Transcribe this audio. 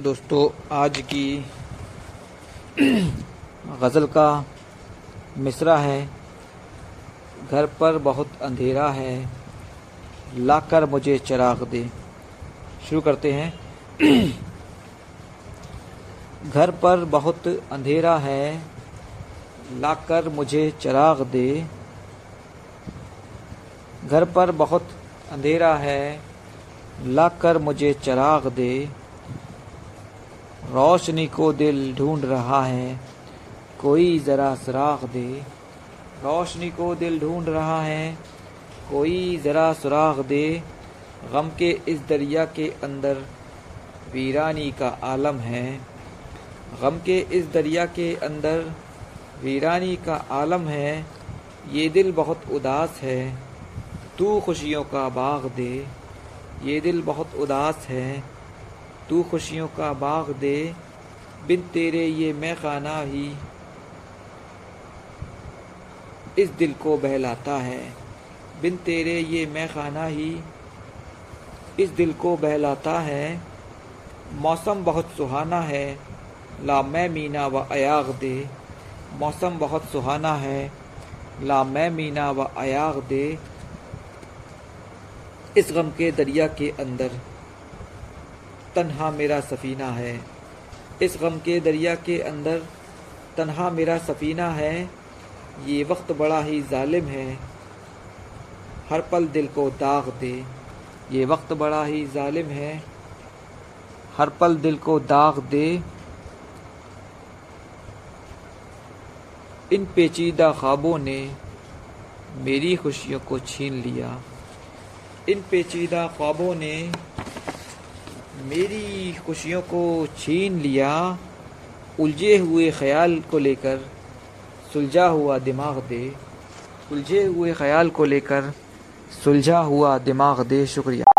दोस्तों, आज की गज़ल का मिसरा है। घर पर बहुत अंधेरा है। लाकर मुझे चराग दे। शुरू करते हैं। घर पर बहुत अंधेरा है। लाकर मुझे चराग दे। घर पर बहुत अंधेरा है। लाकर मुझे चराग दे। रोशनी को दिल ढूंढ रहा है, कोई ज़रा सुराख दे। रोशनी को दिल ढूंढ रहा है, कोई ज़रा सुराख दे। गम के इस दरिया के अंदर वीरानी का आलम है। गम के इस दरिया के अंदर वीरानी का आलम है, ये दिल बहुत उदास है। तू खुशियों का बाग दे, ये दिल बहुत उदास है। तू खुशियों का बाग दे, बिन तेरे ये मैं खाना ही। इस दिल को बहलाता है, बिन तेरे ये मैं खाना ही। इस दिल को बहलाता है, मौसम बहुत सुहाना है, ला मैं मीना व अयाग दे। मौसम बहुत सुहाना है, ला मैं मीना व अयाग दे। इस गम के दरिया के अंदर तन्हा मेरा सफ़ीना है। इस गम के दरिया के अंदर तन्हा मेरा सफ़ीना है। ये वक्त बड़ा ही जालिम है। हर पल दिल को दाग दे। ये वक्त बड़ा ही जालिम है। हर पल दिल को दाग दे। इन पेचीदा ख्वाबों ने मेरी खुशियों को छीन लिया। इन पेचीदा ख्वाबों ने मेरी खुशियों को छीन लिया, उलझे हुए ख्याल को लेकर, सुलझा हुआ दिमाग दे, उलझे हुए ख्याल को लेकर, सुलझा हुआ दिमाग दे, शुक्रिया।